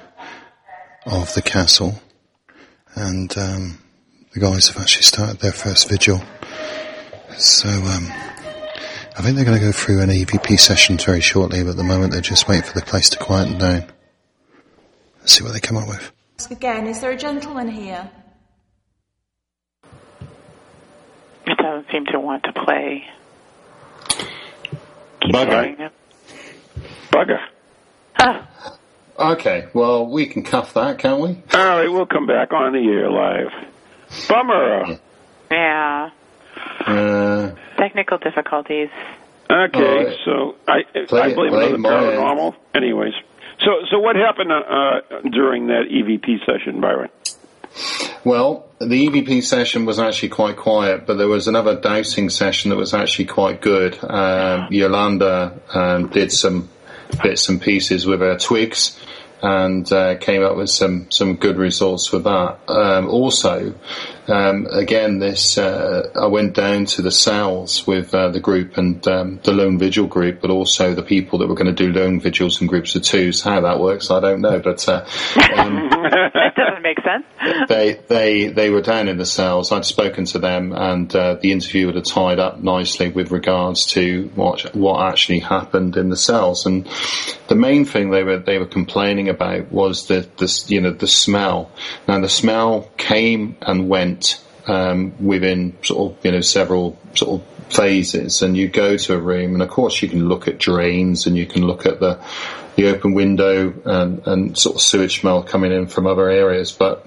of the castle, and um, the guys have actually started their first vigil. So um, I think they're going to go through an EVP session very shortly, but at the moment they're just waiting for the place to quieten down. Let's see what they come up with. Ask again, is there a gentleman here? It doesn't seem to want to play. Bugger. Bugger. Okay, well we can cuff that, can't we? All right, we'll come back on the air live. Bummer. Yeah. Uh, Technical difficulties. Okay, All right. so I Play I it- blame play it on the paranormal. Anyways, so so what happened uh, during that EVP session, Byron? Well, the EVP session was actually quite quiet, but there was another dowsing session that was actually quite good. Um, Yolanda um, did some bits and pieces with her twigs and uh, came up with some, some good results with that. Um, also, um, again, this uh, I went down to the cells with uh, the group and um, the lone vigil group, but also the people that were going to do lone vigils in groups of twos. How that works, I don't know, but. Uh, um, that *laughs* doesn't make sense. they they they were down in the cells. I'd spoken to them, and uh, the interview would have tied up nicely with regards to what what actually happened in the cells. And the main thing they were they were complaining about was the this you know the smell. Now the smell came and went um, within sort of you know several sort of phases and you go to a room and of course you can look at drains and you can look at the the open window and, and sort of sewage smell coming in from other areas but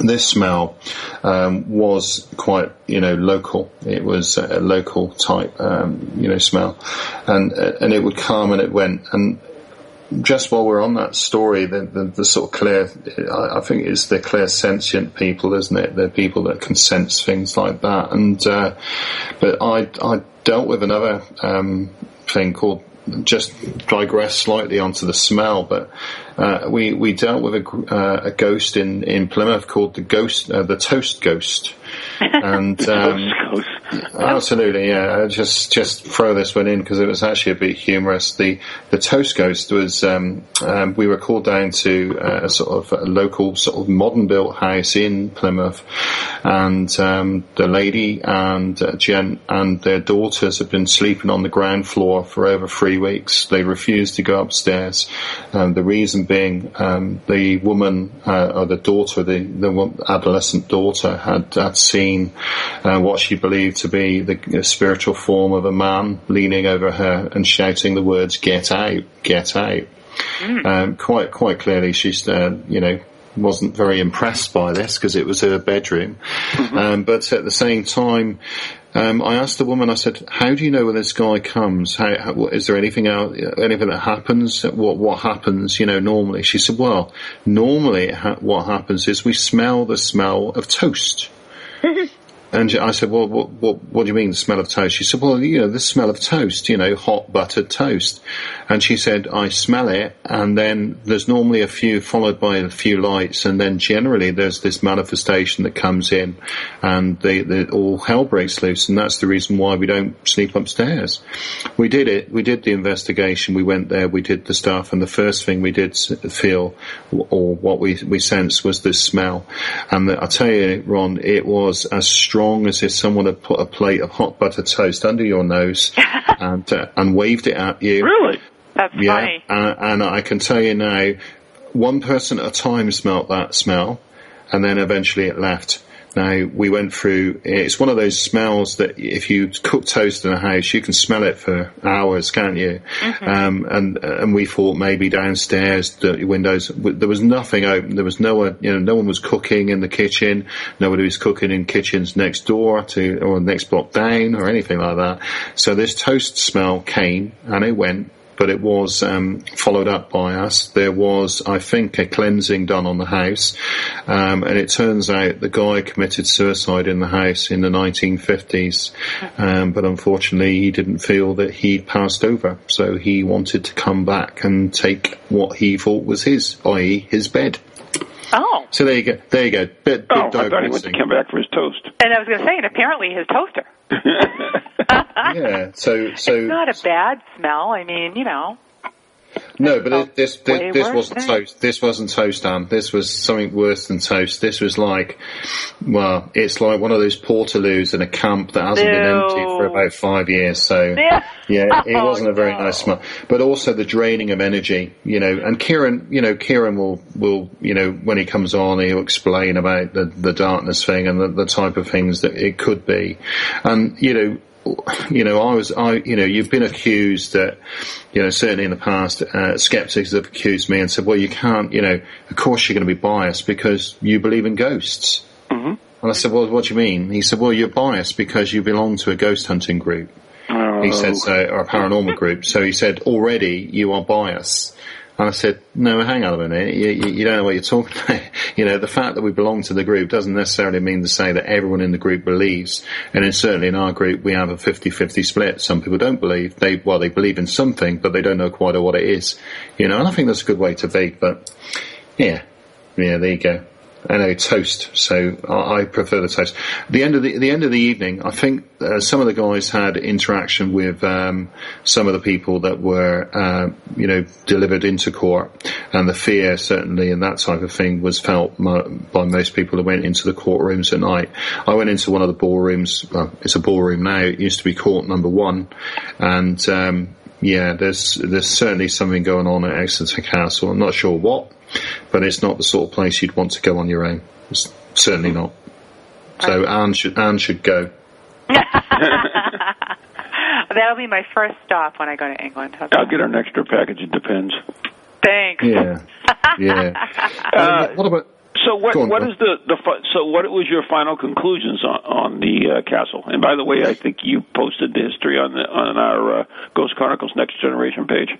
this smell um, was quite, you know, local. It was a local type, um, you know, smell, and and it would come and it went. And just while we're on that story, the, the, the sort of clear, I, I think it's the clairsentient people, isn't it? They're people that can sense things like that. And uh, but I I dealt with another um, thing called just digress slightly onto the smell, but uh, we we dealt with a, uh, a ghost in, in Plymouth called the ghost, uh, the toast ghost, *laughs* and um, absolutely, yeah. Just just throw this one in because it was actually a bit humorous. The the toast ghost was um, um, we were called down to uh, a sort of a local sort of modern built house in Plymouth, and um, the lady and uh, Jen and their daughters had been sleeping on the ground floor for over three weeks. They refused to go upstairs. Um, the reason being um, the woman uh, or the daughter, the, the adolescent daughter, had, had seen uh, what she believed to be the, spiritual form of a man leaning over her and shouting the words "Get out! Get out!" Um, quite quite clearly, she's uh, you know wasn't very impressed by this because it was her bedroom. Um, but at the same time, um, I asked the woman. I said, "How do you know when this guy comes? How, how is there anything out, anything that happens? What what happens? You know, normally?" She said, "Well, normally ha- what happens is we smell the smell of toast." *laughs* And I said, well, what, what, what do you mean the smell of toast? She said, well, you know, the smell of toast, you know, hot buttered toast. And she said, I smell it and then there's normally a few followed by a few lights and then generally there's this manifestation that comes in and the, the, all hell breaks loose and that's the reason why we don't sleep upstairs. We did it. We did the investigation. We went there. We did the stuff and the first thing we did feel or what we, we sensed was this smell. And I tell you, Ron, it was as strong as if someone had put a plate of hot butter toast under your nose *laughs* and uh, and waved it at you. Really? That's Yeah, funny. and, and I can tell you now, one person at a time smelt that smell, and then eventually it left. Now we went through. It's one of those smells that if you cook toast in a house, you can smell it for hours, can't you? Um, and and we thought maybe downstairs the windows there was nothing open. There was no one, you know, no one was cooking in the kitchen. Nobody was cooking in kitchens next door to or next block down or anything like that. So this toast smell came and it went but it was um, followed up by us. There was, I think, a cleansing done on the house, um, and it turns out the guy committed suicide in the house in the 1950s, um, but unfortunately he didn't feel that he'd passed over, so he wanted to come back and take what he thought was his, i.e., his bed. Oh. So there you go. There you go. Bit, bit Oh, I thought he went to come back for his toast. And I was going to say, and apparently his toaster. *laughs* yeah. So *laughs* so It's not a bad smell. I mean, you know. No, but it, this this, this wasn't toast. This wasn't toast, Dan. This was something worse than toast. This was like, well, it's like one of those portaloos in a camp that hasn't been emptied for about five years. So Yeah. yeah, it *laughs* Oh, wasn't a very nice smell. But also the draining of energy, you know. And Ciaran, you know, Ciaran will will you know when he comes on, he'll explain about the the darkness thing and the, the type of things that it could be, and you know you know, I was, I, you know, you've been accused that, you know, certainly in the past, uh, skeptics have accused me and said, well, you can't, you know, of course you're going to be biased because you believe in ghosts. Mm-hmm. And I said, well, what do you mean? He said, well, you're biased because you belong to a ghost hunting group. He said so, or a paranormal group. So he said, already you are biased. And I said, no, hang on a minute. You, you, don't know what you're talking about. *laughs* you know, the fact that we belong to the group doesn't necessarily mean to say that everyone in the group believes. And then certainly in our group, we have a 50-50 split. Some people don't believe. They, well, they believe in something, but they don't know quite what it is. You know, and I think that's a good way to be. But yeah, yeah, there you go. I know toast, so I, prefer the toast. The end of the the end of the evening, I think uh, some of the guys had interaction with um, some of the people that were, uh, you know, delivered into court, and the fear certainly and that type of thing was felt by most people who went into the courtrooms at night. I went into one of the ballrooms. Well, it's a ballroom now. It used to be court number one, and um, yeah, there's there's certainly something going on at Exeter Castle. I'm not sure what, but it's not the sort of place you'd want to go on your own. It's certainly not. So Ann should Ann should go. *laughs* That'll be my first stop when I go to England. How's I'll that? get an extra package. It depends. Thanks. Yeah, *laughs* yeah. Uh, what about? So what Go on, what go is the the so what was your final conclusions on on the uh, castle? And by the way, I think you posted the history on the on our uh, Ghost Chronicles Next Generation page.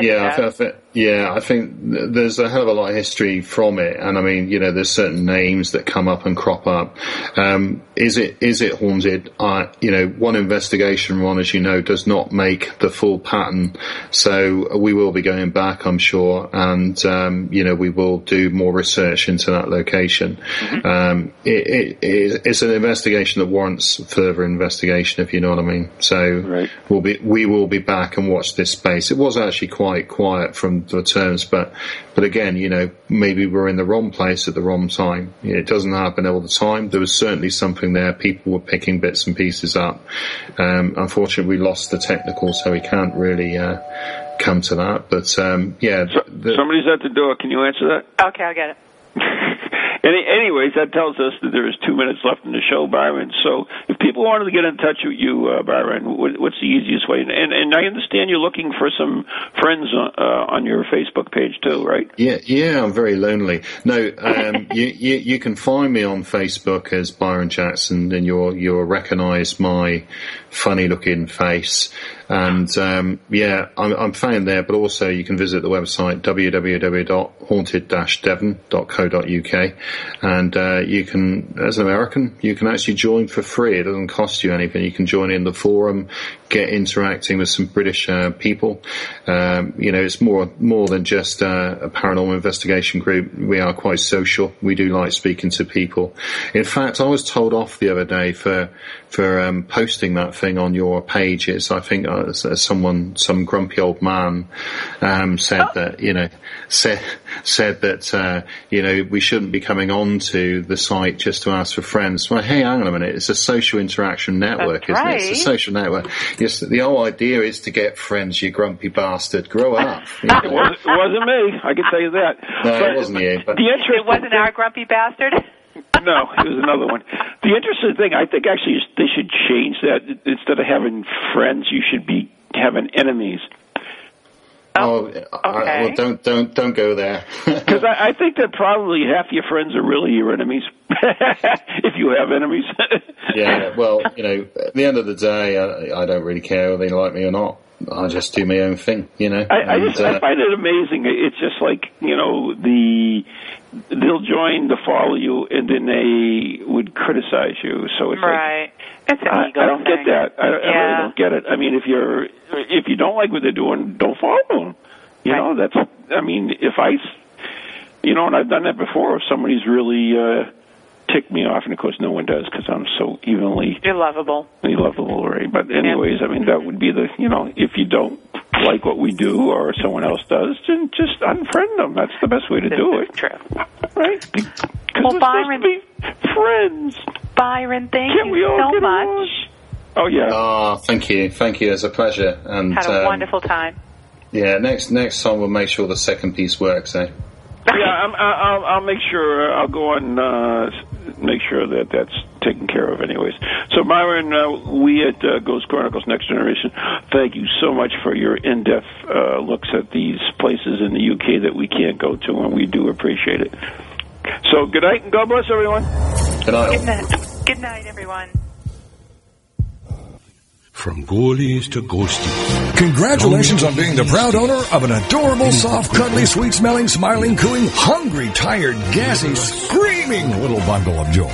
yeah, I, thi- I think, yeah, I think there's a hell of a lot of history from it, and I mean, you know, there's certain names that come up and crop up. Um, is it is it haunted? Uh, you know, one investigation, Ron, as you know, does not make the full pattern. So we will be going back, I'm sure, and um, you know, we will do more research into that location. Um, it, it, it, it's an investigation that warrants further investigation, if you know what I mean. So we'll be we will be back and watch this space. It was actually quite quiet from the terms, but but again, you know, maybe we're in the wrong place at the wrong time. It doesn't happen all the time. There was certainly something there. People were picking bits and pieces up. Um, unfortunately, we lost the technical, so we can't really uh, come to that. But um, yeah, the- Somebody's at the door. Can you answer that? Okay, I'll get it. *laughs* Any, anyways, that tells us that there is two minutes left in the show, Byron. So, if people wanted to get in touch with you, uh, Byron, what, what's the easiest way? And, and I understand you're looking for some friends on, uh, on your Facebook page too, right? Yeah, yeah, I'm very lonely. No, um, *laughs* you, you you can find me on Facebook as Byron Jackson, and you'll you'll recognise my funny looking face. And um, yeah, I'm, I'm found there, but also you can visit the website www.haunted-devon.co.uk, and uh, you can, as an American, you can actually join for free. It doesn't cost you anything. You can join in the forum, get interacting with some British uh, people. Um, you know, it's more more than just uh, a paranormal investigation group. We are quite social. We do like speaking to people. In fact, I was told off the other day for for um, posting that thing on your pages. I think uh, someone, some grumpy old man, um, said that you know said said that uh, you know we shouldn't be coming on to the site just to ask for friends. Well, hey, hang on a minute. It's a social interaction network, That's isn't it? It's a social network. Yes, the whole idea is to get friends. You grumpy bastard, grow up. *laughs* You know? It wasn't, it wasn't me. I can tell you that. No, But it wasn't you. But The interesting It wasn't our grumpy bastard. No, it was another one. The interesting thing, I think actually is they should change that. Instead of having friends, you should be having enemies. Oh, I, well, don't don't don't go there. *laughs* Because I, I think that probably half your friends are really your enemies, *laughs* if you have enemies. yeah, *laughs* well, you know, at the end of the day, I, I don't really care whether they like me or not. I just do my own thing, you know. I, I and, just I uh, find it amazing. It's just like you know the they'll join to follow you, and then they would criticize you. So it's like right. It's an I, ego I don't thing. get that. I, I really don't get it. I mean, if you're if you don't like what they're doing, don't follow them. You know, that's. I mean, if I, you know, and I've done that before. If somebody's really uh, ticked me off, and of course, no one does because I'm so evenly You're lovable. lovable, right? But anyways, I mean, that would be the you know, if you don't like what we do or someone else does, then just unfriend them. That's the best way to do it. True. *laughs* Right? Because Well, we're Byron, supposed to be friends. Byron, thank Can't you we all so get much. along? Oh yeah. Ah, thank you, thank you. It's a pleasure. And Had a um, wonderful time. yeah, next next time we'll make sure the second piece works. Eh? *laughs* Yeah, I'm, I- I'll, I'll make sure. uh, I'll go on. Uh, make sure that that's taken care of, anyways. So, Byron, uh, we at uh, Ghost Chronicles Next Generation, thank you so much for your in-depth uh, looks at these places in the UK that we can't go to, and we do appreciate it. So, good night and God bless everyone. Good night. Good night, good night everyone. From ghoulies to ghosties. Congratulations on being the proud owner of an adorable, soft, cuddly, sweet smelling, smiling, cooing, hungry, tired, gassy, screaming little bundle of joy.